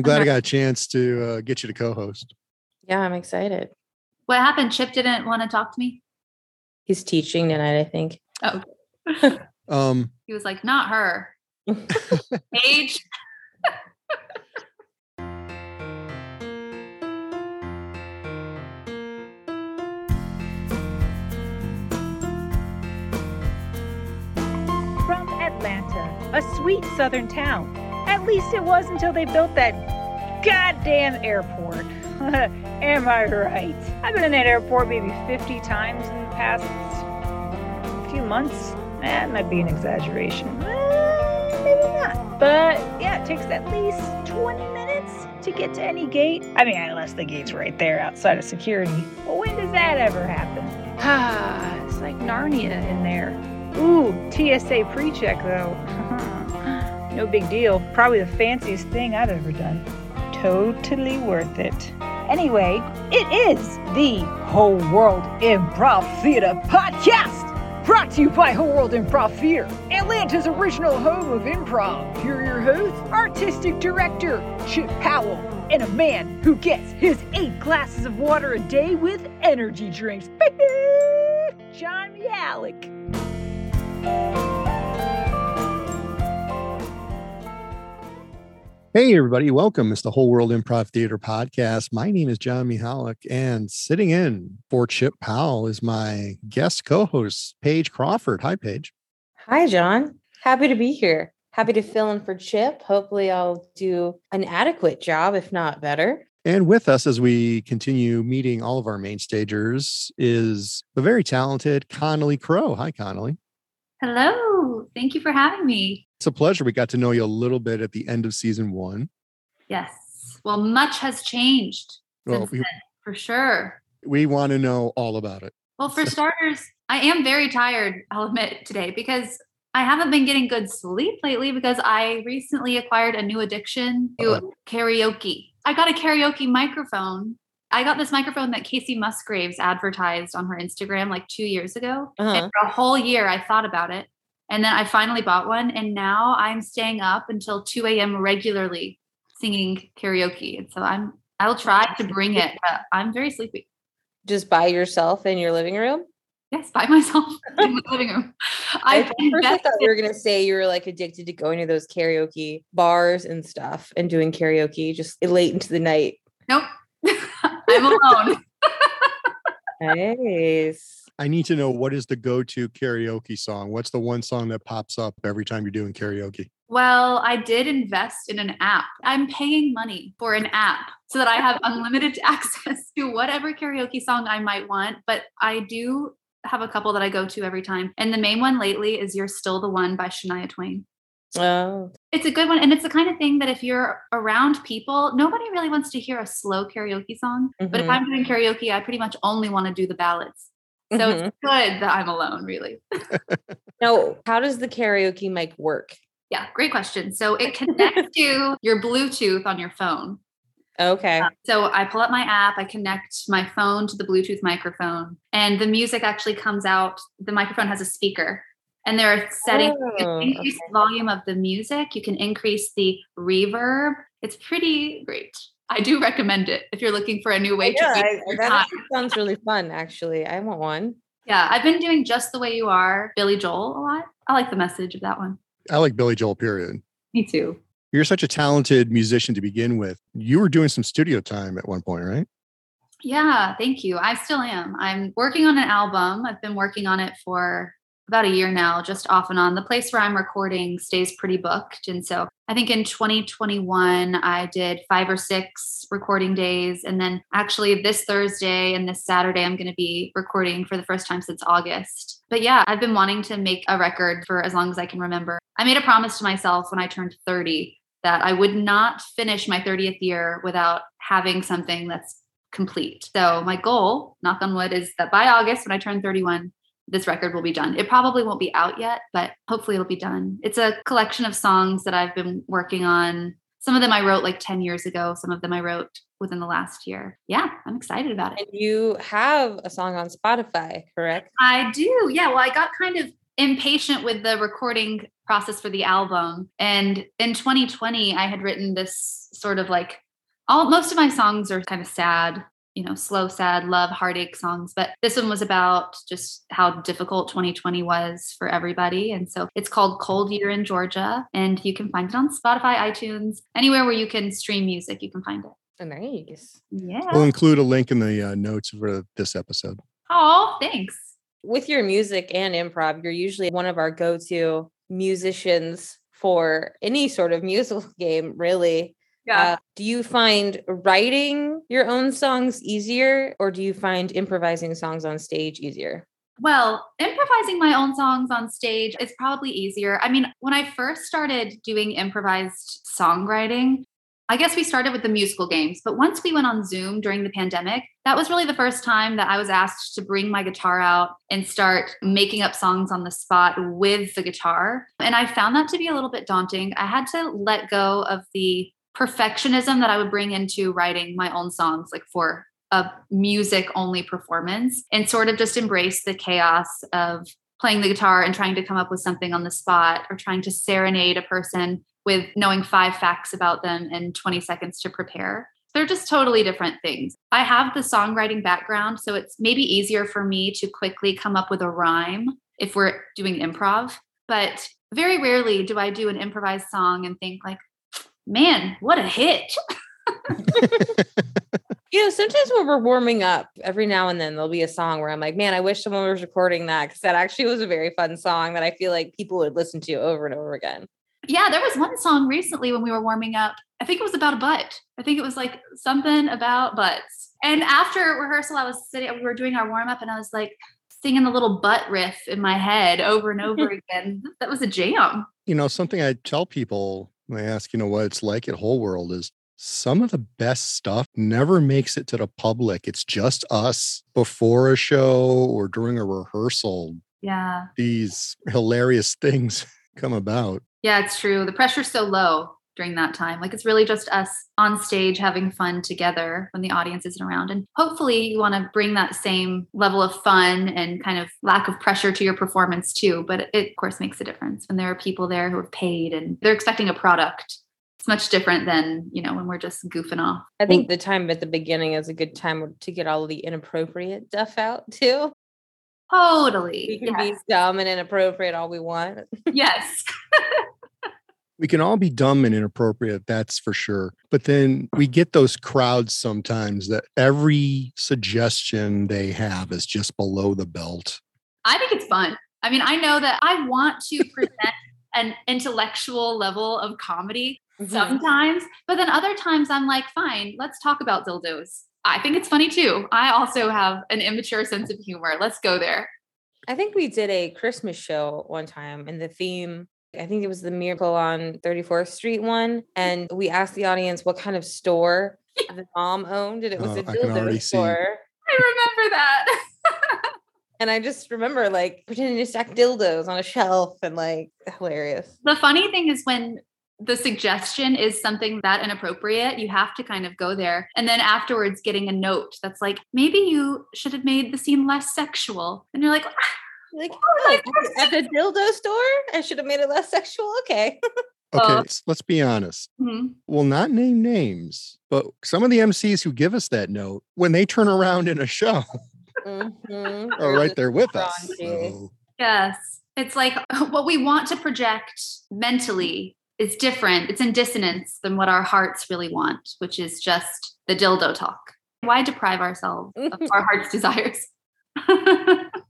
I'm glad I got a chance to uh, get you to co-host. Yeah, I'm excited. What happened? Chip didn't want to talk to me. He's teaching tonight, I think. Oh, Um, he was like, not her. Age. From Atlanta, a sweet southern town. At least it was until they built that goddamn airport. Am I right? I've been in that airport maybe 50 times in the past few months. That might be an exaggeration. Eh, maybe not. But yeah, it takes at least 20 minutes to get to any gate. I mean, unless the gate's right there outside of security. Well, when does that ever happen? Ah, it's like Narnia in there. Ooh, TSA pre check though. no big deal. Probably the fanciest thing I've ever done. Totally worth it. Anyway, it is the Whole World Improv Theater Podcast! Brought to you by Whole World Improv Theater, Atlanta's original home of improv. Here are your hosts, artistic director Chip Powell, and a man who gets his eight glasses of water a day with energy drinks. John Mihalik. Hey, everybody, welcome. It's the Whole World Improv Theater Podcast. My name is John Mihalik, and sitting in for Chip Powell is my guest co-host, Paige Crawford. Hi, Paige. Hi, John. Happy to be here. Happy to fill in for Chip. Hopefully, I'll do an adequate job, if not better. And with us as we continue meeting all of our main stagers is the very talented Connolly Crow. Hi, Connolly. Hello. Thank you for having me. It's a pleasure. We got to know you a little bit at the end of season one. Yes. Well, much has changed Well, since we, then, for sure. we want to know all about it. Well, for starters, I am very tired, I'll admit today, because I haven't been getting good sleep lately because I recently acquired a new addiction to Uh-oh. karaoke. I got a karaoke microphone. I got this microphone that Kacey Musgraves advertised on her Instagram like two years ago. Uh-huh. And for a whole year, I thought about it. And then I finally bought one. And now I'm staying up until 2 a.m. regularly singing karaoke. And so I'm, I'll try to bring it, but I'm very sleepy. Just by yourself in your living room? Yes, by myself in the living room. I first I thought you were gonna say you were like addicted to going to those karaoke bars and stuff and doing karaoke just late into the night. Nope. I'm alone. Nice. I need to know what is the go-to karaoke song? What's the one song that pops up every time you're doing karaoke? Well, I did invest in an app. I'm paying money for an app so that I have unlimited access to whatever karaoke song I might want. But I do have a couple that I go to every time. And the main one lately is You're Still the One by Shania Twain. Oh, It's a good one. And it's the kind of thing that if you're around people, nobody really wants to hear a slow karaoke song. But if Mhm. I'm doing karaoke, I pretty much only want to do the ballads. So Mhm. it's good that I'm alone, really. now how does the karaoke mic work? Yeah, great question. So it connects to your Bluetooth on your phone. Okay. So I pull up my app, I connect my phone to the Bluetooth microphone, and the music actually comes out. The microphone has a speaker, and there are settings. Oh, increase the volume of the music, you can increase the reverb. It's pretty great. I do recommend it if you're looking for a new way yeah, to I, use your that sounds really fun. Actually, I want one. Yeah, I've been doing Just the Way You Are, Billy Joel a lot. I like the message of that one. I like Billy Joel, period. Me too. You're such a talented musician to begin with. You were doing some studio time at one point, right? Yeah, thank you. I still am. I'm working on an album. I've been working on it for about a year now, just off and on. The place where I'm recording stays pretty booked. And so I think in 2021, I did five or six recording days. And then actually this Thursday and this Saturday, I'm going to be recording for the first time since August. But yeah, I've been wanting to make a record for as long as I can remember. I made a promise to myself when I turned 30 that I would not finish my 30th year without having something that's complete. So my goal, knock on wood, is that by August, when I turn 31, this record will be done. It probably won't be out yet, but hopefully it'll be done. It's a collection of songs that I've been working on. Some of them I wrote like 10 years ago, some of them I wrote within the last year. Yeah, I'm excited about it. And you have a song on Spotify, correct? I do. Yeah. Well, I got kind of impatient with the recording process for the album. And in 2020, I had written this sort of like all most of my songs are kind of sad, you know, slow, sad, love, heartache songs. But this one was about just how difficult 2020 was for everybody. And so it's called Cold Year in Georgia. And you can find it on Spotify, iTunes, anywhere where you can stream music, you can find it. Nice. Yeah. We'll include a link in the uh, notes for this episode. Oh, thanks. With your music and improv, you're usually one of our go to musicians for any sort of musical game, really. Yeah. Uh, do you find writing your own songs easier or do you find improvising songs on stage easier? Well, improvising my own songs on stage is probably easier. I mean, when I first started doing improvised songwriting, I guess we started with the musical games, but once we went on Zoom during the pandemic, that was really the first time that I was asked to bring my guitar out and start making up songs on the spot with the guitar. And I found that to be a little bit daunting. I had to let go of the perfectionism that I would bring into writing my own songs, like for a music only performance, and sort of just embrace the chaos of playing the guitar and trying to come up with something on the spot or trying to serenade a person with knowing five facts about them and 20 seconds to prepare. They're just totally different things. I have the songwriting background, so it's maybe easier for me to quickly come up with a rhyme if we're doing improv. But very rarely do I do an improvised song and think, like, man, what a hit. You know, sometimes when we're warming up, every now and then there'll be a song where I'm like, man, I wish someone was recording that because that actually was a very fun song that I feel like people would listen to over and over again. Yeah, there was one song recently when we were warming up. I think it was about a butt. I think it was like something about butts. And after rehearsal, I was sitting, we were doing our warm up, and I was like singing the little butt riff in my head over and over again. That was a jam. You know, something I tell people when they ask, you know, what it's like at Whole World is some of the best stuff never makes it to the public. It's just us before a show or during a rehearsal. Yeah. These hilarious things come about. Yeah, it's true. The pressure's so low during that time. Like it's really just us on stage having fun together when the audience isn't around. And hopefully you want to bring that same level of fun and kind of lack of pressure to your performance too. But it, of course makes a difference when there are people there who have paid and they're expecting a product. It's much different than, you know, when we're just goofing off. I think the time at the beginning is a good time to get all of the inappropriate stuff out too. Totally. We can Yes. be dumb and inappropriate all we want. yes. We can all be dumb and inappropriate, that's for sure. But then we get those crowds sometimes that every suggestion they have is just below the belt. I think it's fun. I mean, I know that I want to present an intellectual level of comedy Mm-hmm. sometimes, but then other times I'm like, fine, let's talk about dildos. I think it's funny too. I also have an immature sense of humor. Let's go there. I think we did a Christmas show one time and the theme I think it was the Miracle on 34th Street one. And we asked the audience what kind of store the mom owned, and it was Oh, a I can already dildo see. store. I remember that. And I just remember like pretending to stack dildos on a shelf and like hilarious. the funny thing is when the suggestion is something that inappropriate, you have to kind of go there. And then afterwards, getting a note that's like, maybe you should have made the scene less sexual. And you're like, ah, Like, Oh, oh, at, the, dildo store, I should have made it less sexual. Okay. Okay, Uh, let's, let's be honest. "Hmm, We'll not name names, but some of the MCs who give us that note, when they turn around in a show, Mhm. are right there with us. So, Yes. It's like what we want to project mentally is different. It's in dissonance than what our hearts really want, which is just the dildo talk. Why deprive ourselves of our heart's desires?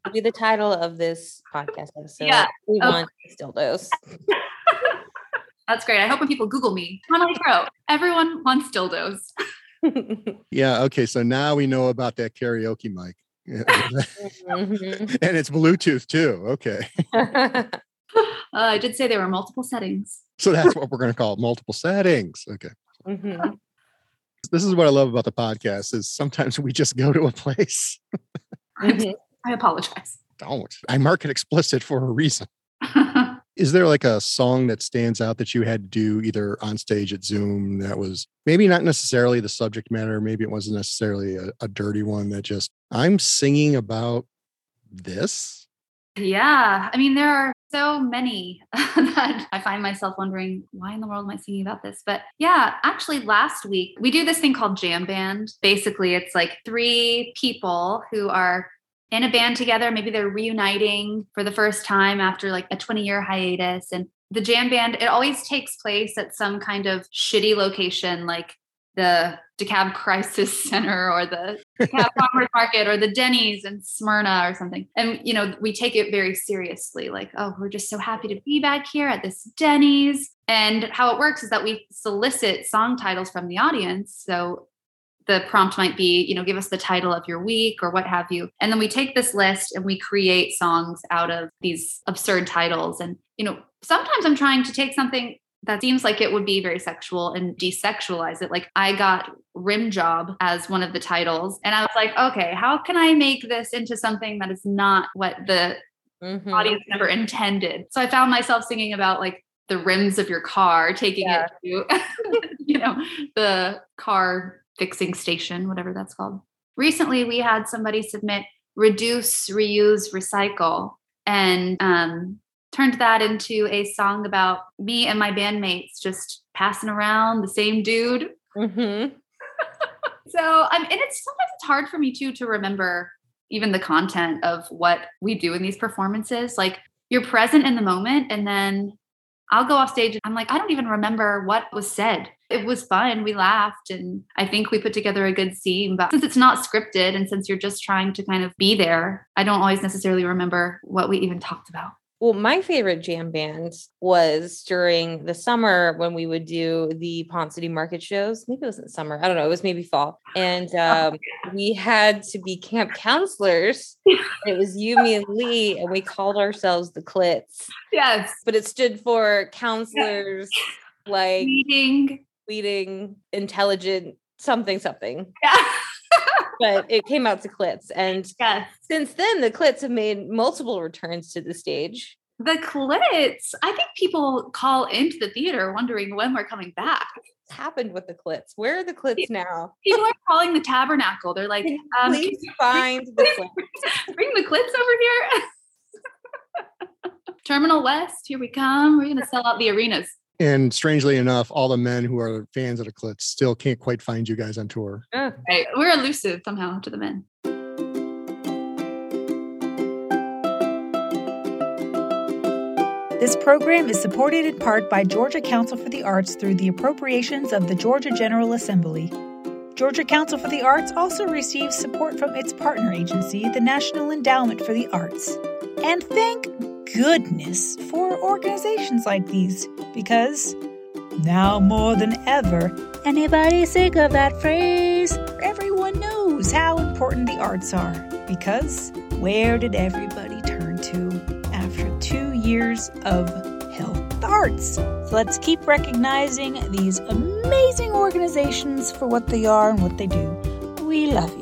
It'll be the title of this podcast episode. Yeah. We Oh. want dildos. That's great. I hope when people Google me, Connolly Crow, everyone wants dildos. yeah. Okay. So now we know about that karaoke mic. Mhm. and it's Bluetooth too. Okay. Uh, I did say there were multiple settings. So that's what we're going to call it multiple settings. Okay. Mhm. This is what I love about the podcast is sometimes we just go to a place. Mhm. I apologize. Don't. I mark it explicit for a reason. Is there like a song that stands out that you had to do either on stage at Zoom that was maybe not necessarily the subject matter, maybe it wasn't necessarily a, a dirty one that just I'm singing about this? yeah. I mean, there are so many that I find myself wondering, why in the world am I singing about this? But yeah, actually, last week we do this thing called Jam Band. Basically, it's like three people who are in a band together. Maybe they're reuniting for the first time after like a 20 year hiatus. And the jam band, it always takes place at some kind of shitty location, like the DeKalb Crisis Center or the DeKalb Farmers Market or the Denny's in Smyrna or something. And, you know, we take it very seriously like, oh, we're just so happy to be back here at this Denny's. And how it works is that we solicit song titles from the audience. So the prompt might be, you know, give us the title of your week or what have you. And then we take this list and we create songs out of these absurd titles. And, you know, sometimes I'm trying to take something that seems like it would be very sexual and desexualize it. Like I got rim job as one of the titles. And I was like, okay, how can I make this into something that is not what the mm-hmm. audience never intended? So I found myself singing about like the rims of your car, taking yeah. it to, you know, the car fixing station, whatever that's called. Recently, we had somebody submit reduce, reuse, recycle, and um, turned that into a song about me and my bandmates just passing around the same dude. Mm-hmm. so, I'm, and it's sometimes it's hard for me too to remember even the content of what we do in these performances. Like you're present in the moment, and then I'll go off stage and I'm like, I don't even remember what was said. It was fun. We laughed and I think we put together a good scene. But since it's not scripted and since you're just trying to kind of be there, I don't always necessarily remember what we even talked about. Well, my favorite jam band was during the summer when we would do the Ponce City market shows. Maybe it wasn't summer. I don't know. It was maybe fall. And oh, um, we had to be camp counselors. it was you, me, and Lee, and we called ourselves the Clits. Yes. But it stood for counselors like leading, leading, intelligent, something, something. Yeah but it came out to Clits. And yes. since then, the Clits have made multiple returns to the stage. The Clits, I think people call into the theater wondering when we're coming back. What's happened with the Clits? Where are the Clits now? People are calling the Tabernacle. They're like, um, please find the Clits. Bring the Clits over here. Terminal West, here we come. We're going to sell out the arenas. And strangely enough, all the men who are fans of the Clits still can't quite find you guys on tour. Oh, right. We're elusive somehow to the men. This program is supported in part by Georgia Council for the Arts through the appropriations of the Georgia General Assembly. Georgia Council for the Arts also receives support from its partner agency, the National Endowment for the Arts. And thank goodness for organizations like these because now more than ever, anybody sick of that phrase? Everyone knows how important the arts are because where did everybody turn to after two years of hell? The arts. So let's keep recognizing these amazing organizations for what they are and what they do. We love you.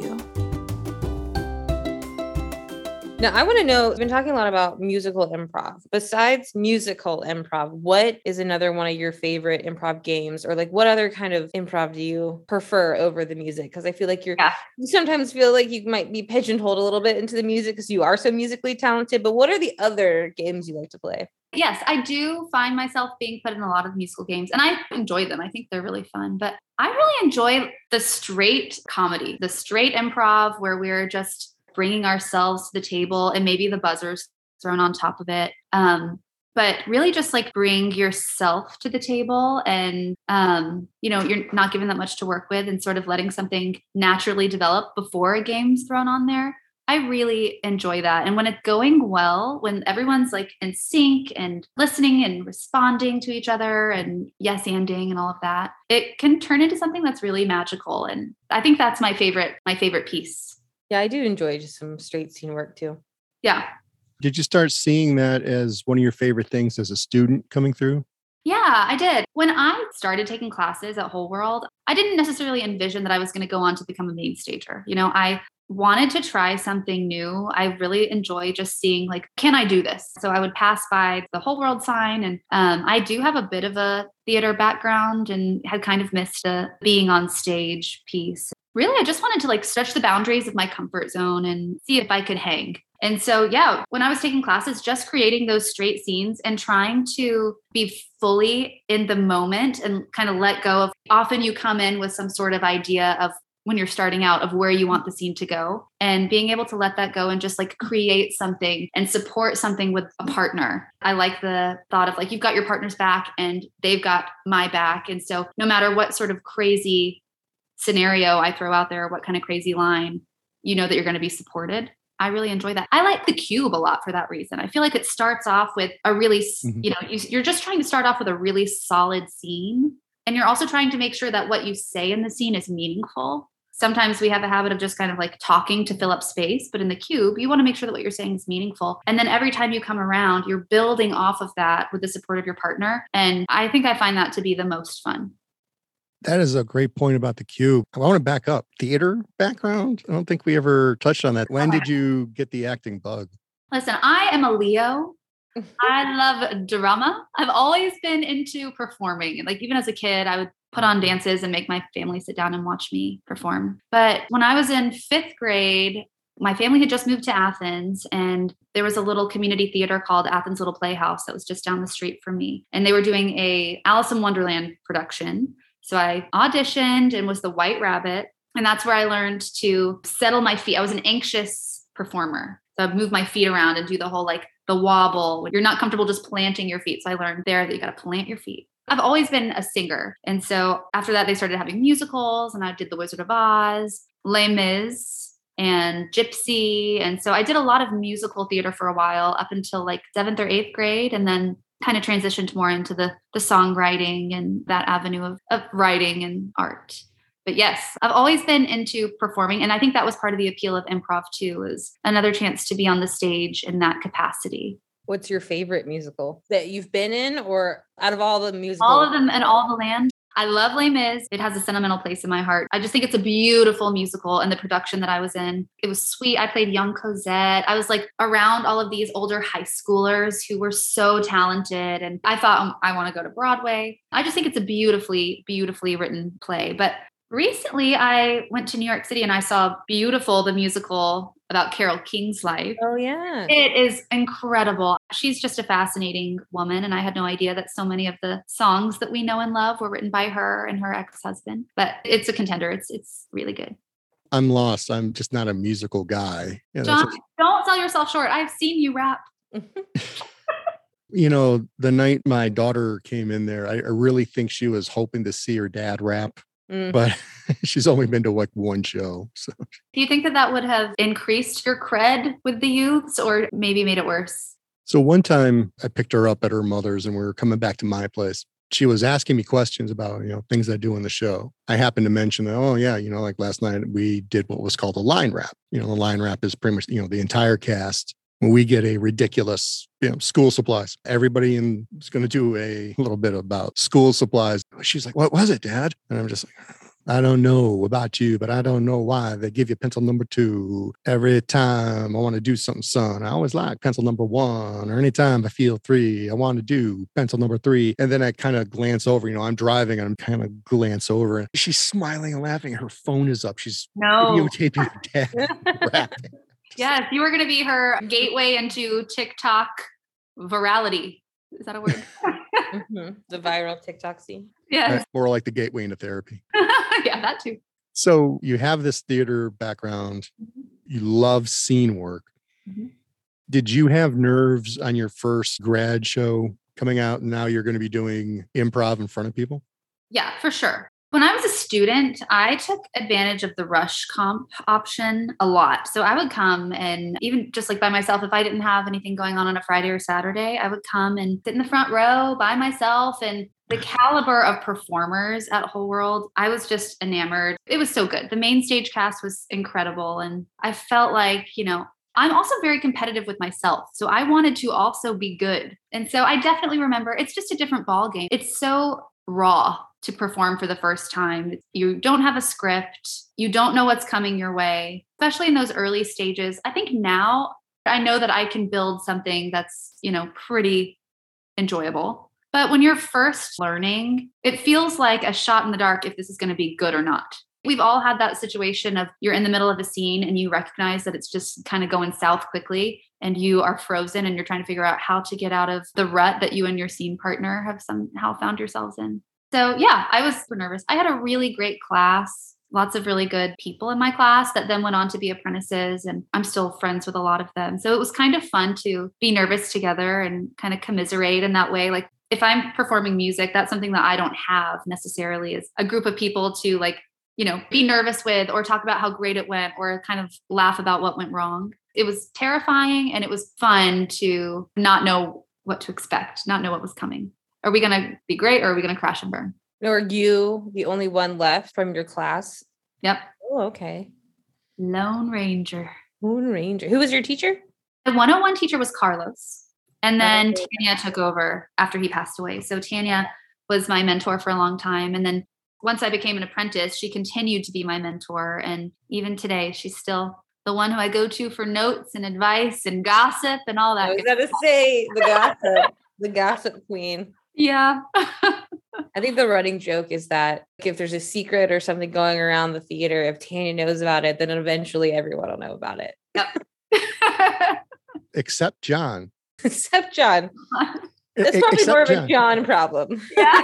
Now, I want to know, we've been talking a lot about musical improv. Besides musical improv, what is another one of your favorite improv games? Or like what other kind of improv do you prefer over the music? Because I feel like you're yeah. you sometimes feel like you might be pigeonholed a little bit into the music because you are so musically talented. But what are the other games you like to play? Yes, I do find myself being put in a lot of musical games and I enjoy them. I think they're really fun. But I really enjoy the straight comedy, the straight improv where we're just bringing ourselves to the table and maybe the buzzers thrown on top of it. Um, but really just like bring yourself to the table and um, you know you're not given that much to work with and sort of letting something naturally develop before a game's thrown on there. I really enjoy that. And when it's going well when everyone's like in sync and listening and responding to each other and yes anding and all of that it can turn into something that's really magical. And i think that's my favorite my favorite piece yeah, I do enjoy just some straight scene work too. Yeah. Did you start seeing that as one of your favorite things as a student coming through? Yeah, I did. When I started taking classes at Whole World, I didn't necessarily envision that I was going to go on to become a main stager. You know, I wanted to try something new. I really enjoy just seeing, like, can I do this? So I would pass by the whole world sign. And um, I do have a bit of a theater background and had kind of missed a being on stage piece. Really, I just wanted to like stretch the boundaries of my comfort zone and see if I could hang. And so, yeah, when I was taking classes, just creating those straight scenes and trying to be fully in the moment and kind of let go of often you come in with some sort of idea of when you're starting out of where you want the scene to go and being able to let that go and just like create something and support something with a partner. I like the thought of like you've got your partner's back and they've got my back. And so no matter what sort of crazy scenario I throw out there, what kind of crazy line, you know that you're going to be supported. I really enjoy that. I like the cube a lot for that reason. I feel like it starts off with a really, mm-hmm. you know, you, you're just trying to start off with a really solid scene. And you're also trying to make sure that what you say in the scene is meaningful sometimes we have a habit of just kind of like talking to fill up space but in the cube you want to make sure that what you're saying is meaningful and then every time you come around you're building off of that with the support of your partner and i think i find that to be the most fun that is a great point about the cube. I want to back up. Theater background? I don't think we ever touched on that. When did you get the acting bug? Listen, I am a Leo. I love drama. I've always been into performing. Like even as a kid, I would put on dances and make my family sit down and watch me perform. But when I was in fifth grade, my family had just moved to Athens and there was a little community theater called Athens Little Playhouse that was just down the street from me. And they were doing a Alice in Wonderland production. So I auditioned and was the white rabbit. And that's where I learned to settle my feet. I was an anxious performer. So I'd move my feet around and do the whole like the wobble. You're not comfortable just planting your feet. So I learned there that you got to plant your feet. I've always been a singer. And so after that, they started having musicals, and I did The Wizard of Oz, Les Mis, and Gypsy. And so I did a lot of musical theater for a while up until like seventh or eighth grade, and then kind of transitioned more into the, the songwriting and that avenue of, of writing and art. But yes, I've always been into performing. And I think that was part of the appeal of improv too, is another chance to be on the stage in that capacity. What's your favorite musical that you've been in or out of all the musicals? All of them and all the land. I love Les Mis. It has a sentimental place in my heart. I just think it's a beautiful musical and the production that I was in. It was sweet. I played young Cosette. I was like around all of these older high schoolers who were so talented. And I thought, um, I want to go to Broadway. I just think it's a beautifully, beautifully written play. But recently I went to New York City and I saw Beautiful, the musical about Carole King's life. Oh, yeah. It is incredible. She's just a fascinating woman. And I had no idea that so many of the songs that we know and love were written by her and her ex husband. But it's a contender. It's, it's really good. I'm lost. I'm just not a musical guy. Yeah, John, don't sell yourself short. I've seen you rap. you know, the night my daughter came in there, I, I really think she was hoping to see her dad rap Mm. But she's only been to like one show. So, do you think that that would have increased your cred with the youths or maybe made it worse? So, one time I picked her up at her mother's and we were coming back to my place. She was asking me questions about, you know, things I do in the show. I happened to mention that, oh, yeah, you know, like last night we did what was called a line wrap. You know, the line wrap is pretty much, you know, the entire cast we get a ridiculous you know, school supplies. Everybody in, is going to do a little bit about school supplies. She's like, "What was it, Dad?" And I'm just like, "I don't know about you, but I don't know why they give you pencil number two every time I want to do something, son. I always like pencil number one, or anytime I feel three, I want to do pencil number three. And then I kind of glance over. You know, I'm driving, and I'm kind of glance over, she's smiling and laughing. Her phone is up. She's no. videotaping her dad rapping. Yes, you were going to be her gateway into TikTok virality. Is that a word? mm-hmm. The viral TikTok scene. Yeah. More like the gateway into therapy. yeah, that too. So you have this theater background. Mm-hmm. You love scene work. Mm-hmm. Did you have nerves on your first grad show coming out and now you're going to be doing improv in front of people? Yeah, for sure. When I was a student, I took advantage of the rush comp option a lot. So I would come and even just like by myself, if I didn't have anything going on on a Friday or Saturday, I would come and sit in the front row by myself. And the caliber of performers at Whole World, I was just enamored. It was so good. The main stage cast was incredible. And I felt like, you know, I'm also very competitive with myself. So I wanted to also be good. And so I definitely remember it's just a different ball game. It's so raw to perform for the first time. You don't have a script, you don't know what's coming your way, especially in those early stages. I think now I know that I can build something that's, you know, pretty enjoyable. But when you're first learning, it feels like a shot in the dark if this is going to be good or not. We've all had that situation of you're in the middle of a scene and you recognize that it's just kind of going south quickly and you are frozen and you're trying to figure out how to get out of the rut that you and your scene partner have somehow found yourselves in. So, yeah, I was super nervous. I had a really great class, lots of really good people in my class that then went on to be apprentices, and I'm still friends with a lot of them. So, it was kind of fun to be nervous together and kind of commiserate in that way. Like, if I'm performing music, that's something that I don't have necessarily is a group of people to like, you know, be nervous with or talk about how great it went or kind of laugh about what went wrong. It was terrifying and it was fun to not know what to expect, not know what was coming. Are we going to be great or are we going to crash and burn? Or you, the only one left from your class? Yep. Oh, okay. Lone Ranger. Lone Ranger. Who was your teacher? The 101 teacher was Carlos. And then okay. Tanya took over after he passed away. So Tanya was my mentor for a long time. And then once I became an apprentice, she continued to be my mentor. And even today, she's still the one who I go to for notes and advice and gossip and all that. I was going to say the gossip, the gossip queen. Yeah. I think the running joke is that if there's a secret or something going around the theater, if Tanya knows about it, then eventually everyone will know about it. Yep. Except John. Except John. It's probably Except more of a John, John problem. Yeah.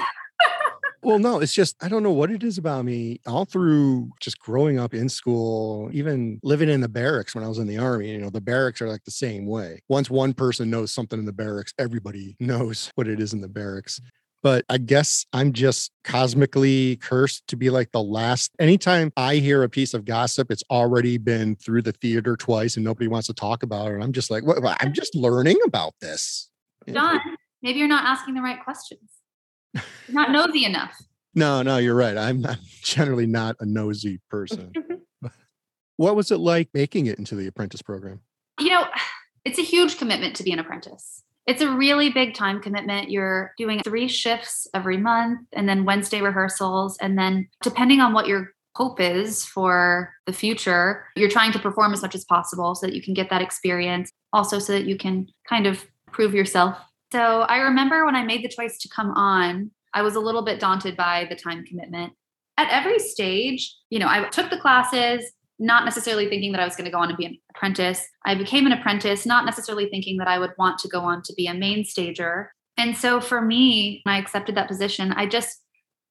Well, no, it's just I don't know what it is about me. All through just growing up in school, even living in the barracks when I was in the army, you know, the barracks are like the same way. Once one person knows something in the barracks, everybody knows what it is in the barracks. But I guess I'm just cosmically cursed to be like the last. Anytime I hear a piece of gossip, it's already been through the theater twice and nobody wants to talk about it. And I'm just like, what? I'm just learning about this. John, maybe you're not asking the right questions not nosy enough. No, no, you're right. I'm not generally not a nosy person. what was it like making it into the apprentice program? You know, it's a huge commitment to be an apprentice. It's a really big time commitment. You're doing three shifts every month and then Wednesday rehearsals. And then, depending on what your hope is for the future, you're trying to perform as much as possible so that you can get that experience, also, so that you can kind of prove yourself so I remember when I made the choice to come on, I was a little bit daunted by the time commitment. At every stage, you know, I took the classes, not necessarily thinking that I was going to go on and be an apprentice. I became an apprentice, not necessarily thinking that I would want to go on to be a main stager. And so for me, when I accepted that position, I just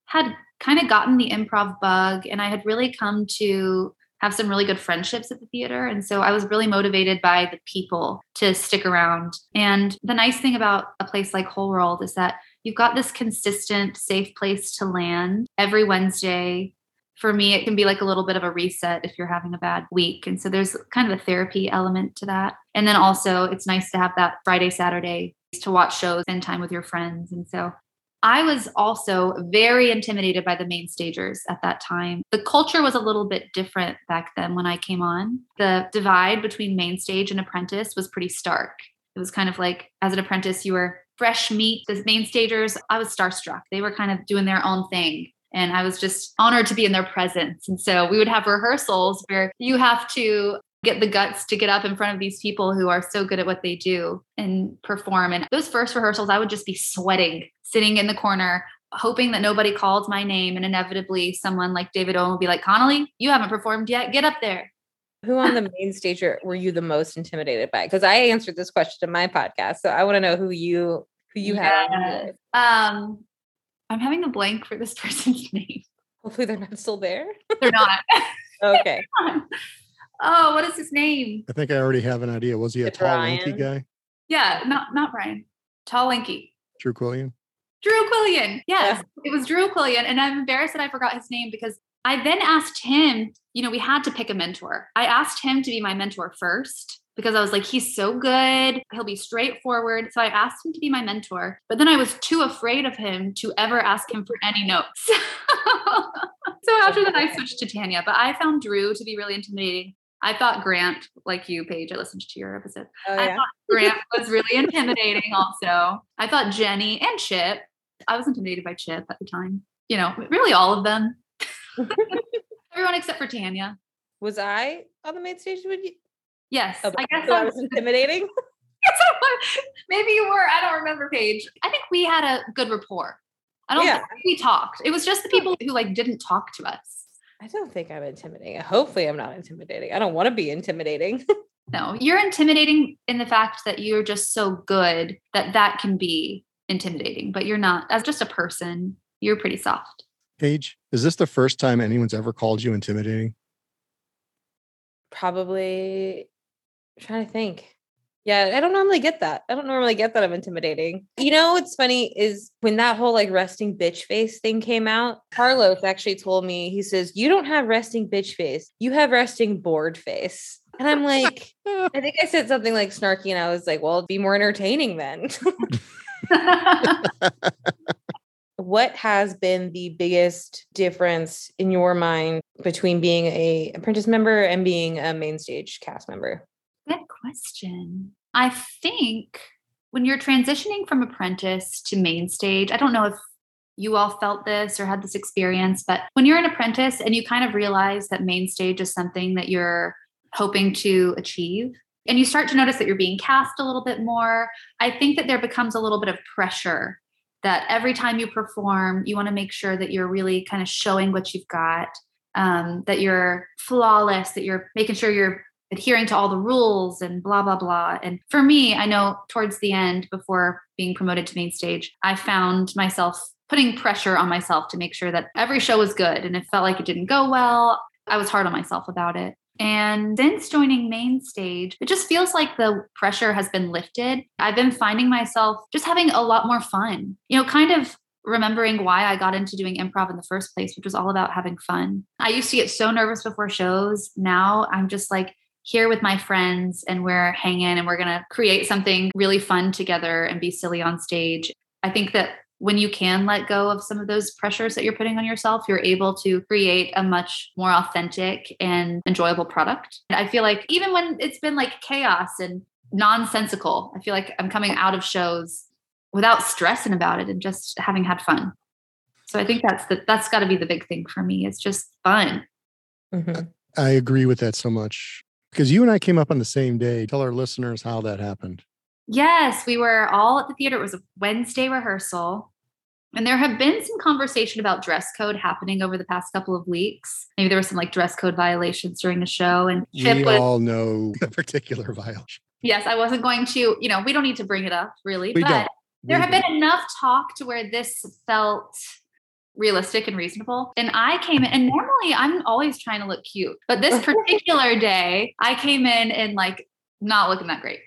had kind of gotten the improv bug and I had really come to have some really good friendships at the theater. And so I was really motivated by the people to stick around. And the nice thing about a place like Whole World is that you've got this consistent, safe place to land every Wednesday. For me, it can be like a little bit of a reset if you're having a bad week. And so there's kind of a therapy element to that. And then also, it's nice to have that Friday, Saturday to watch shows, spend time with your friends. And so I was also very intimidated by the main stagers at that time. The culture was a little bit different back then when I came on. The divide between main stage and apprentice was pretty stark. It was kind of like, as an apprentice, you were fresh meat. The main stagers, I was starstruck. They were kind of doing their own thing. And I was just honored to be in their presence. And so we would have rehearsals where you have to get the guts to get up in front of these people who are so good at what they do and perform. And those first rehearsals, I would just be sweating, sitting in the corner, hoping that nobody called my name. And inevitably, someone like David Owen would be like, Connolly, you haven't performed yet. Get up there. Who on the main stage were you the most intimidated by? Because I answered this question in my podcast. So I want to know who you who you yeah. had. Um, I'm having a blank for this person's name. Hopefully they're not still there. They're not. okay. Oh, what is his name? I think I already have an idea. Was he a tall, Ryan. lanky guy? Yeah, not not Brian. Tall, lanky. Drew Quillian. Drew Quillian. Yes, yeah. it was Drew Quillian, and I'm embarrassed that I forgot his name because I then asked him. You know, we had to pick a mentor. I asked him to be my mentor first because I was like, he's so good. He'll be straightforward. So I asked him to be my mentor, but then I was too afraid of him to ever ask him for any notes. so after that, I switched to Tanya, but I found Drew to be really intimidating. I thought Grant, like you, Paige, I listened to your episode. Oh, yeah. I thought Grant was really intimidating also. I thought Jenny and Chip, I was intimidated by Chip at the time. you know, really all of them. Everyone except for Tanya. Was I on the main stage with you? Yes, Oh, I guess so I was. intimidating. Yes, I was. Maybe you were. I don't remember, Paige. I think we had a good rapport. I don't Yeah. think we talked. It was just the people who like didn't talk to us. I don't think I'm intimidating. Hopefully, I'm not intimidating. I don't want to be intimidating. No, you're intimidating in the fact that you're just so good that that can be intimidating, but you're not. As just a person, you're pretty soft. Paige, is this the first time anyone's ever called you intimidating? Probably I'm trying to think. Yeah, I don't normally get that. I don't normally get that I'm intimidating. You know what's funny is when that whole like resting bitch face thing came out, Carlos actually told me, he says, You don't have resting bitch face. You have resting bored face. And I'm like, I think I said something like snarky, and I was like, Well, be more entertaining then. what has been the biggest difference in your mind between being a apprentice member and being a main stage cast member? Good question. I think when you're transitioning from apprentice to main stage, I don't know if you all felt this or had this experience, but when you're an apprentice and you kind of realize that main stage is something that you're hoping to achieve, and you start to notice that you're being cast a little bit more, I think that there becomes a little bit of pressure that every time you perform, you want to make sure that you're really kind of showing what you've got, um, that you're flawless, that you're making sure you're adhering to all the rules and blah blah blah and for me i know towards the end before being promoted to main stage i found myself putting pressure on myself to make sure that every show was good and it felt like it didn't go well i was hard on myself about it and since joining main stage it just feels like the pressure has been lifted i've been finding myself just having a lot more fun you know kind of remembering why I got into doing improv in the first place, which was all about having fun. I used to get so nervous before shows. Now I'm just like, here with my friends and we're hanging and we're going to create something really fun together and be silly on stage. I think that when you can let go of some of those pressures that you're putting on yourself, you're able to create a much more authentic and enjoyable product. I feel like even when it's been like chaos and nonsensical, I feel like I'm coming out of shows without stressing about it and just having had fun. So I think that's the that's got to be the big thing for me. It's just fun. Mhm. I agree with that so much because you and I came up on the same day. Tell our listeners how that happened. Yes, we were all at the theater. It was a Wednesday rehearsal. And there have been some conversation about dress code happening over the past couple of weeks. Maybe there were some like dress code violations during the show. And Chip we was, all know a particular violation. yes, I wasn't going to, you know, we don't need to bring it up really, We but don't. there We have don't. been enough talk to where this felt realistic and reasonable. And I came in, and normally I'm always trying to look cute, but this particular day, I came in and like not looking that great.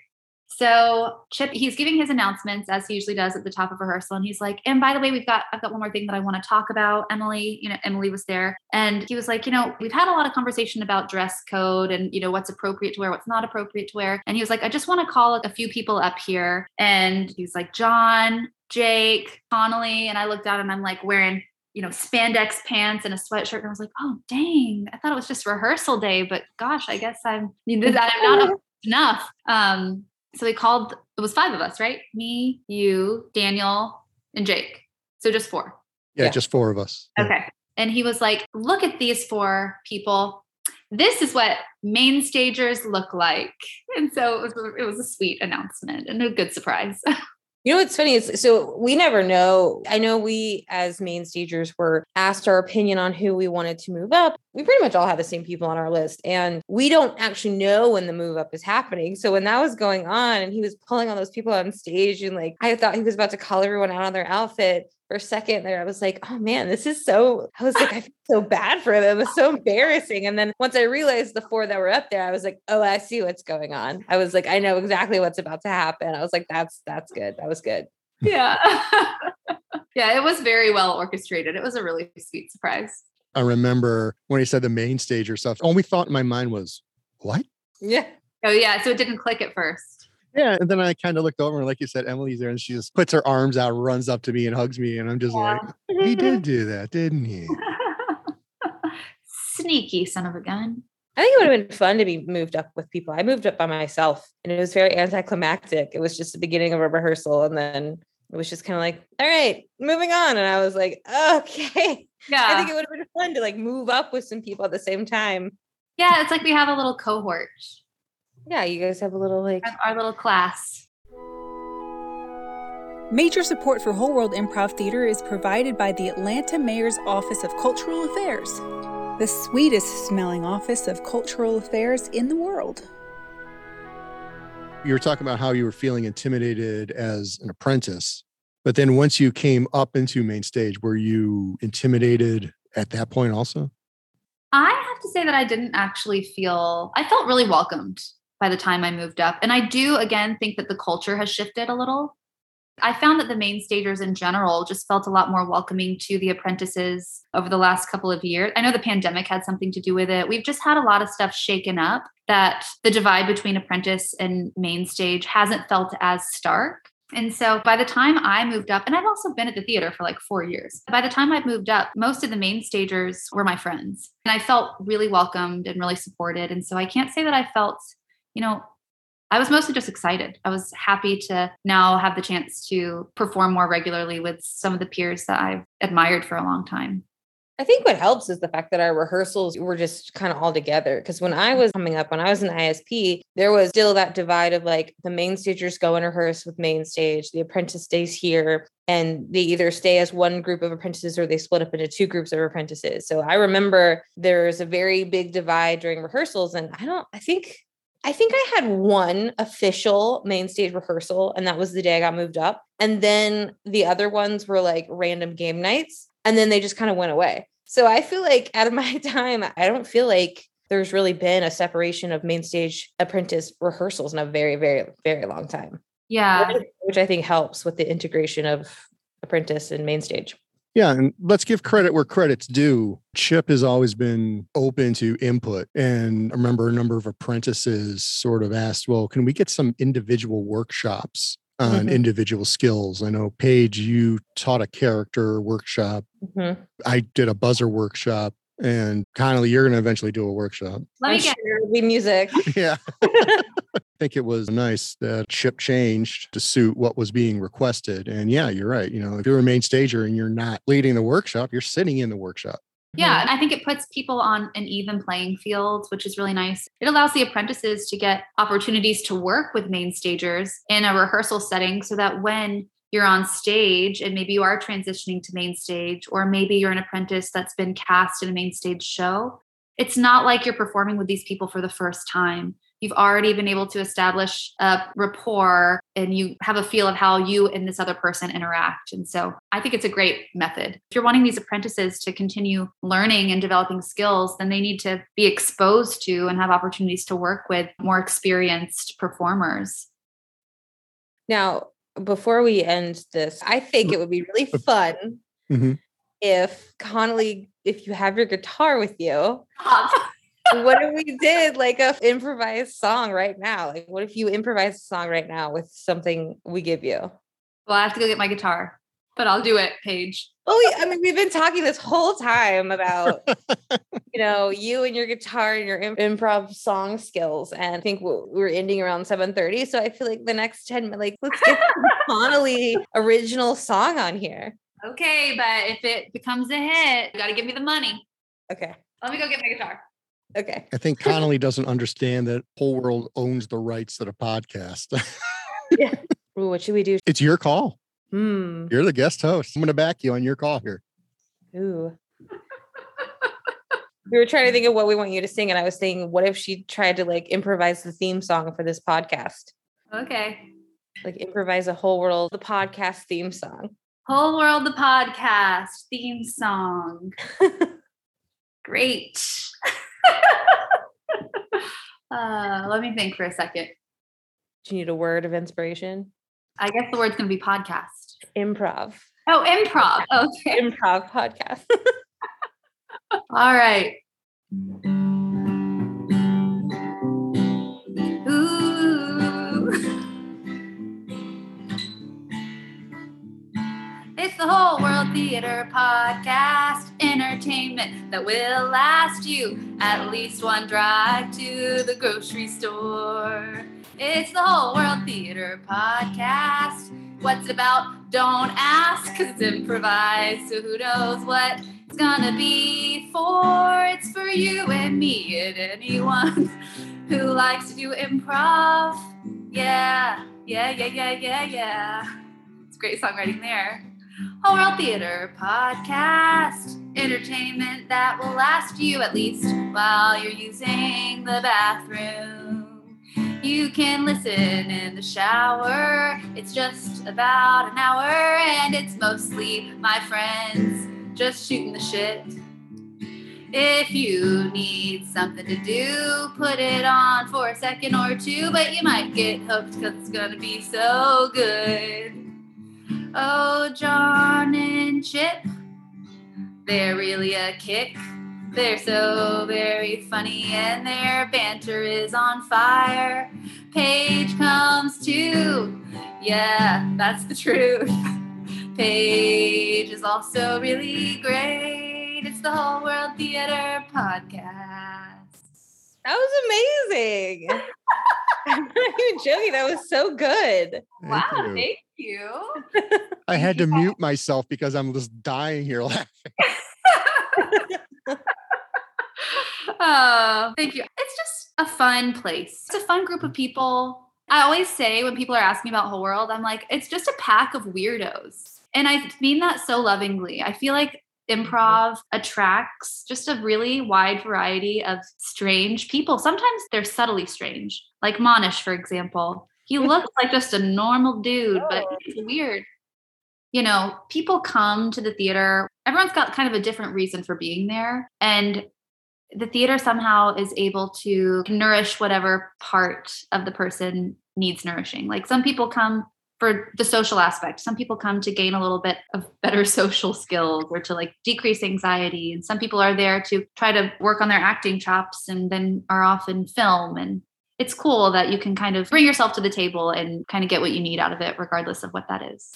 So Chip, he's giving his announcements as he usually does at the top of rehearsal, and he's like, "And by the way, we've got I've got one more thing that I want to talk about." Emily, you know, Emily was there, and he was like, "You know, we've had a lot of conversation about dress code and you know what's appropriate to wear, what's not appropriate to wear." And he was like, "I just want to call a few people up here," and he's like, "John, Jake, Connolly," and I looked out and I'm like wearing you know, spandex pants and a sweatshirt. And I was like, oh, dang, I thought it was just rehearsal day, but gosh, I guess I'm, I'm not enough. Um, so they called, it was five of us, right? Me, you, Daniel, and Jake. So just four. Yeah, Yeah. just four of us. Yeah. Okay. And he was like, look at these four people. This is what main stagers look like. And so it was, it was a sweet announcement and a good surprise. You know what's funny is so we never know. I know we as main stagers were asked our opinion on who we wanted to move up. We pretty much all have the same people on our list, and we don't actually know when the move up is happening. So when that was going on, and he was pulling all those people on stage, and like I thought he was about to call everyone out on their outfit for a second there. I was like, oh man, this is so. I was like, I feel so bad for them. It was so embarrassing. And then once I realized the four that were up there, I was like, oh, I see what's going on. I was like, I know exactly what's about to happen. I was like, that's that's good. That was good. yeah. yeah, it was very well orchestrated. It was a really sweet surprise. I remember when he said the main stage or stuff. Only thought in my mind was, what? Yeah. Oh, yeah. So it didn't click at first. Yeah. And then I kind of looked over and like you said, Emily's there and she just puts her arms out, runs up to me and hugs me. And I'm just like, he did do that, didn't he? Sneaky son of a gun. I think it would have been fun to be moved up with people. I moved up by myself and it was very anticlimactic. It was just the beginning of a rehearsal and then it was just kind of like, all right, moving on. And I was like, okay. Yeah. I think it would have been fun to like move up with some people at the same time. Yeah, it's like we have a little cohort. Yeah, you guys have a little like our little class. Major support for Whole World Improv Theater is provided by the Atlanta Mayor's Office of Cultural Affairs, the sweetest smelling office of cultural affairs in the world. You were talking about how you were feeling intimidated as an apprentice, but then once you came up into main stage, were you intimidated at that point also? I have to say that I didn't actually feel, I felt really welcomed by the time I moved up. And I do, again, think that the culture has shifted a little. I found that the main stagers in general just felt a lot more welcoming to the apprentices over the last couple of years. I know the pandemic had something to do with it. We've just had a lot of stuff shaken up that the divide between apprentice and main stage hasn't felt as stark. And so by the time I moved up, and I've also been at the theater for like four years, by the time I moved up, most of the main stagers were my friends. And I felt really welcomed and really supported. And so I can't say that I felt, you know, I was mostly just excited. I was happy to now have the chance to perform more regularly with some of the peers that I've admired for a long time. I think what helps is the fact that our rehearsals were just kind of all together. Because when I was coming up, when I was in ISP, there was still that divide of like the main stagers go and rehearse with main stage, the apprentice stays here, and they either stay as one group of apprentices or they split up into two groups of apprentices. So I remember there's a very big divide during rehearsals. And I don't, I think I think I had one official main stage rehearsal, and that was the day I got moved up. And then the other ones were like random game nights, and then they just kind of went away. So I feel like out of my time, I don't feel like there's really been a separation of main stage apprentice rehearsals in a very, very, very long time. Yeah. Which I think helps with the integration of apprentice and main stage. Yeah, and let's give credit where credit's due. Chip has always been open to input. And I remember a number of apprentices sort of asked, well, can we get some individual workshops on Mhm. individual skills? I know, Paige, you taught a character workshop. Mhm. I did a buzzer workshop. And Connolly, you're going to eventually do a workshop. Let me I'm get sure it'll be music. yeah. I think it was nice that Chip changed to suit what was being requested. And yeah, you're right. You know, if you're a main stager and you're not leading the workshop, you're sitting in the workshop. Yeah, mm-hmm. and I think it puts people on an even playing field, which is really nice. It allows the apprentices to get opportunities to work with main stagers in a rehearsal setting so that when you're on stage and maybe you are transitioning to main stage, or maybe you're an apprentice that's been cast in a main stage show, it's not like you're performing with these people for the first time. You've already been able to establish a rapport and you have a feel of how you and this other person interact. And so I think it's a great method. If you're wanting these apprentices to continue learning and developing skills, then they need to be exposed to and have opportunities to work with more experienced performers. Now, before we end this, I think it would be really fun Mhm. if Connolly, if you have your guitar with you, what if we did like a improvised song right now? Like, what if you improvise a song right now with something we give you? Well, I have to go get my guitar, but I'll do it, Paige. Oh, well, we, I mean, we've been talking this whole time about, you know, you and your guitar and your improv song skills, and I think we're, we're ending around seven thirty. So I feel like the next ten, minutes, like, let's get the Connolly original song on here. Okay, but if it becomes a hit, you got to give me the money. Okay, Let me go get my guitar. okay. I think Connolly doesn't understand that Whole World owns the rights to the podcast. Ooh, what should we do? it's your call. Hmm. You're the guest host. I'm going to back you on your call here. Ooh. we were trying to think of what we want you to sing, and I was thinking, what if she tried to like improvise the theme song for this podcast? Okay. Like improvise a whole world, the podcast theme song. Whole World the Podcast theme song. Great. uh, let me think for a second. Do you need a word of inspiration? I guess the word's going to be podcast. Improv. Oh, improv. Okay. Improv podcast. All right. It's the Whole World Theater Podcast, entertainment that will last you at least one drive to the grocery store. It's the Whole World Theater Podcast. What's it about? Don't ask, cause it's improvised, so who knows what it's gonna be for? It's for you and me and anyone who likes to do improv. Yeah, yeah, yeah, yeah, yeah, yeah. It's great songwriting there. Whole World Theater Podcast. Entertainment that will last you at least while you're using the bathroom. You can listen in the shower. It's just about an hour, and it's mostly my friends just shooting the shit. If you need something to do, put it on for a second or two, but you might get hooked because it's gonna be so good. Oh, John and Chip, they're really a kick. They're so very funny and their banter is on fire. Paige comes too. Yeah, that's the truth. Paige is also really great. It's the Whole World Theater Podcast. That was amazing. I'm not even joking. That was so good. Thank wow, you. thank you. I had to mute myself because I'm just dying here laughing. oh, thank you. It's just a fun place. It's a fun group of people. I always say when people are asking about Whole World, I'm like, it's just a pack of weirdos. And I mean that so lovingly. I feel like improv attracts just a really wide variety of strange people. Sometimes they're subtly strange, like Monish, for example. He looks like just a normal dude, but Oh. he's weird. You know, people come to the theater, everyone's got kind of a different reason for being there. And the theater somehow is able to nourish whatever part of the person needs nourishing. Like some people come for the social aspect. Some people come to gain a little bit of better social skills or to like decrease anxiety. And some people are there to try to work on their acting chops and then are off in film. And it's cool that you can kind of bring yourself to the table and kind of get what you need out of it, regardless of what that is.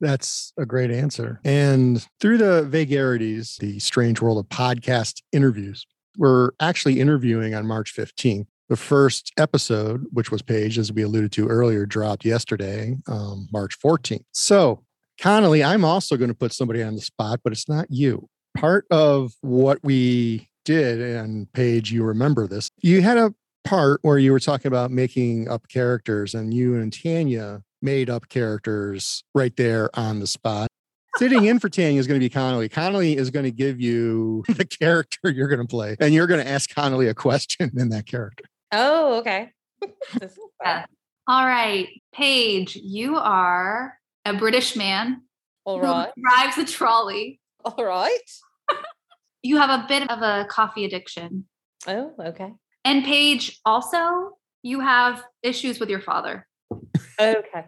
That's a great answer. And through the vagaries, the strange world of podcast interviews, we're actually interviewing on March 15th. The first episode, which was Paige, as we alluded to earlier, dropped yesterday, um, March 14th. So, Connolly, I'm also going to put somebody on the spot, but it's not you. Part of what we did, and Paige, you remember this, you had a part where you were talking about making up characters, and you and Tanya made up characters right there on the spot. Sitting in for Tanya is going to be Connolly. Connolly is going to give you the character you're going to play, and you're going to ask Connolly a question in that character. Oh, okay. Yeah. All right, Paige, you are a British man All who drives a trolley. All right. You have a bit of a coffee addiction. Oh, okay. And Paige, also, you have issues with your father. Okay.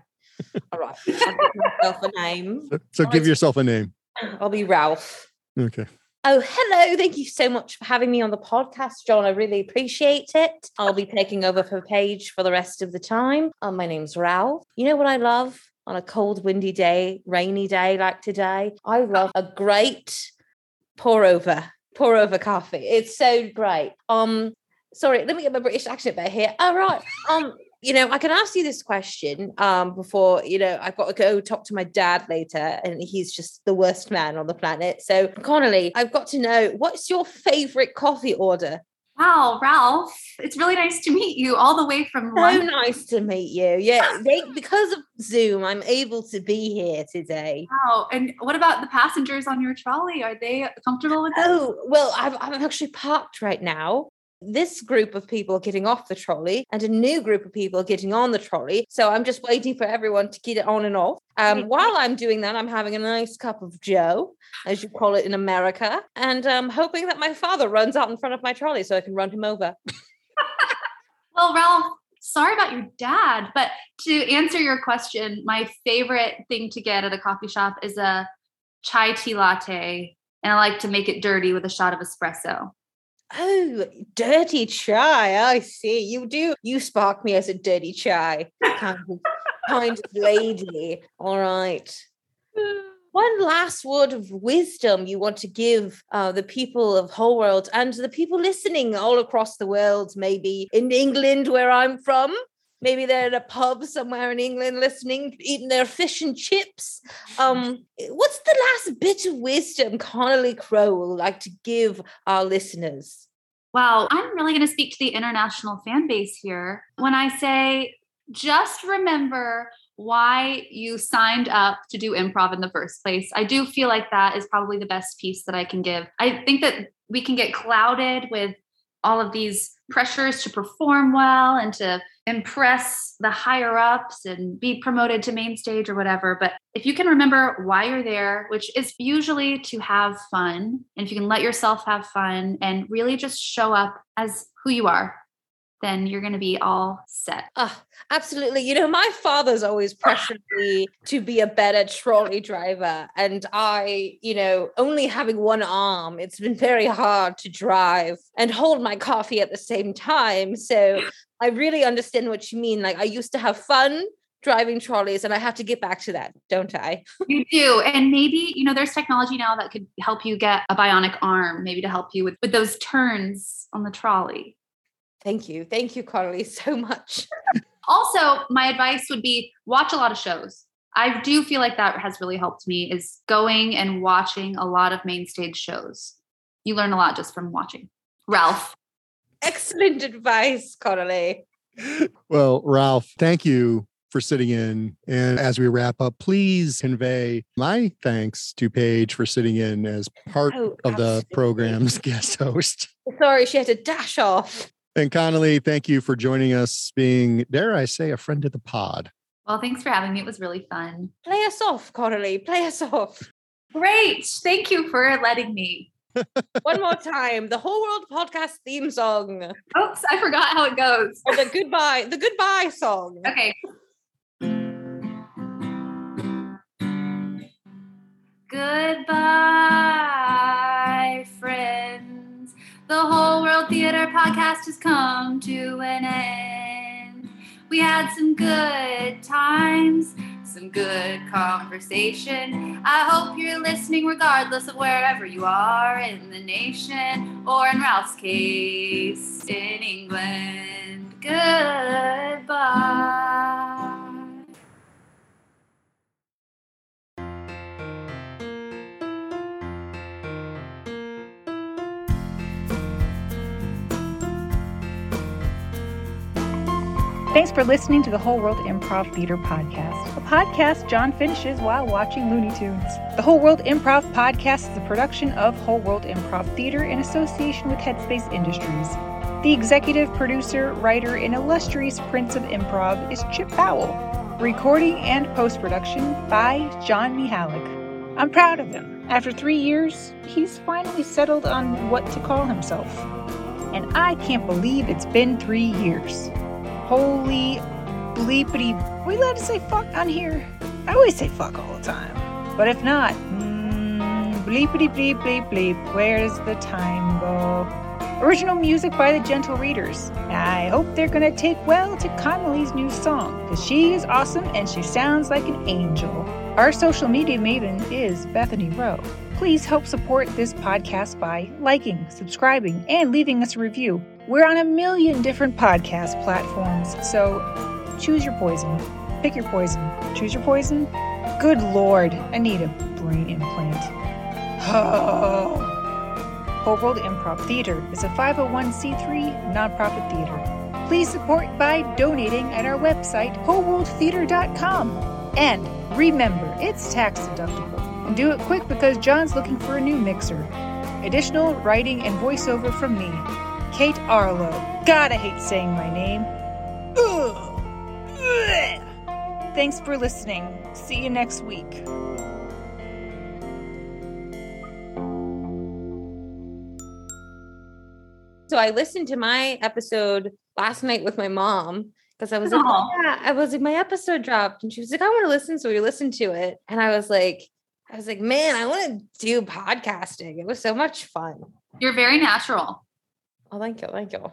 All right. I'll give myself a name. So, so give yourself a name. I'll be Ralph. Okay. Oh, hello. Thank you so much for having me on the podcast, John. I really appreciate it. I'll be taking over for Paige for the rest of the time. Um, my name's Ralph. You know what I love on a cold, windy day, rainy day like today? I love a great pour over, pour over coffee. It's so great. Um, sorry, let me get my British accent back here. All right. Um, you know, I can ask you this question um, before, you know, I've got to go talk to my dad later, and he's just the worst man on the planet. So, Connolly, I've got to know what's your favorite coffee order? Wow, Ralph, it's really nice to meet you all the way from So London. nice to meet you. Yeah, they, because of Zoom, I'm able to be here today. Wow. And what about the passengers on your trolley? Are they comfortable with that? Oh, well, I'm, I'm actually parked right now. This group of people getting off the trolley and a new group of people getting on the trolley. So I'm just waiting for everyone to get it on and off. Um, while I'm doing that, I'm having a nice cup of Joe, as you call it in America, and um, hoping that my father runs out in front of my trolley so I can run him over. Well, Ralph, sorry about your dad, but to answer your question, my favorite thing to get at a coffee shop is a chai tea latte. And I like to make it dirty with a shot of espresso. Oh, dirty chai. I see. You do. You spark me as a dirty chai kind of, kind of lady. All right. One last word of wisdom you want to give uh, the people of whole world and the people listening all across the world, maybe in England, where I'm from. Maybe they're at a pub somewhere in England listening, eating their fish and chips. Um, what's the last bit of wisdom Connolly Crowe would like to give our listeners? Wow, I'm really going to speak to the international fan base here when I say just remember why you signed up to do improv in the first place. I do feel like that is probably the best piece that I can give. I think that we can get clouded with all of these pressures to perform well and to impress the higher ups and be promoted to main stage or whatever. But if you can remember why you're there, which is usually to have fun, and if you can let yourself have fun and really just show up as who you are, then you're going to be all set. Oh, absolutely. You know, my father's always pressured me to be a better trolley driver. And I, you know, only having one arm, it's been very hard to drive and hold my coffee at the same time. So I really understand what you mean. Like, I used to have fun driving trolleys and I have to get back to that, don't I? you do. And maybe, you know, there's technology now that could help you get a bionic arm, maybe to help you with, with those turns on the trolley. Thank you. Thank you, Carly, so much. also, my advice would be watch a lot of shows. I do feel like that has really helped me is going and watching a lot of main stage shows. You learn a lot just from watching. Ralph. Excellent advice, Carly. Well, Ralph, thank you for sitting in. And as we wrap up, please convey my thanks to Paige for sitting in as part oh, of the program's guest host. Sorry, she had to dash off. And Connolly, thank you for joining us, being, dare I say, a friend of the pod. Well, thanks for having me. It was really fun. Play us off, Connolly. Play us off. Great. Thank you for letting me. One more time. The whole world podcast theme song. Oops, I forgot how it goes. Or the goodbye, the goodbye song. Okay. Theater podcast has come to an end. We had some good times, some good conversation. I hope you're listening regardless of wherever you are in the nation, or in Ralph's case, in England. Goodbye. Thanks for listening to the Whole World Improv Theater Podcast, a podcast John finishes while watching Looney Tunes. The Whole World Improv Podcast is a production of Whole World Improv Theater in association with Headspace Industries. The executive producer, writer, and illustrious prince of improv is Chip Powell. Recording and post production by John Mihalik. I'm proud of him. After three years, he's finally settled on what to call himself. And I can't believe it's been three years. Holy bleepity. Are we allowed to say fuck on here? I always say fuck all the time. But if not, mm, bleepity bleep bleep bleep. Where's the time go? Original music by the Gentle Readers. I hope they're gonna take well to Connolly's new song, because she is awesome and she sounds like an angel. Our social media maven is Bethany Rowe. Please help support this podcast by liking, subscribing, and leaving us a review. We're on a million different podcast platforms, so choose your poison. Pick your poison. Choose your poison. Good lord, I need a brain implant. Oh. Whole World Improv Theater is a 501c3 nonprofit theater. Please support by donating at our website, wholeworldtheater.com. And remember, it's tax deductible. And do it quick because John's looking for a new mixer. Additional writing and voiceover from me, Arlo. God, I hate saying my name. Ugh. Ugh. Thanks for listening. See you next week. So I listened to my episode last night with my mom because I was like, oh, yeah, I was like, my episode dropped, and she was like, I want to listen, so we listened to it, and I was like, I was like, man, I want to do podcasting. It was so much fun. You're very natural. Oh, thank you. Thank you.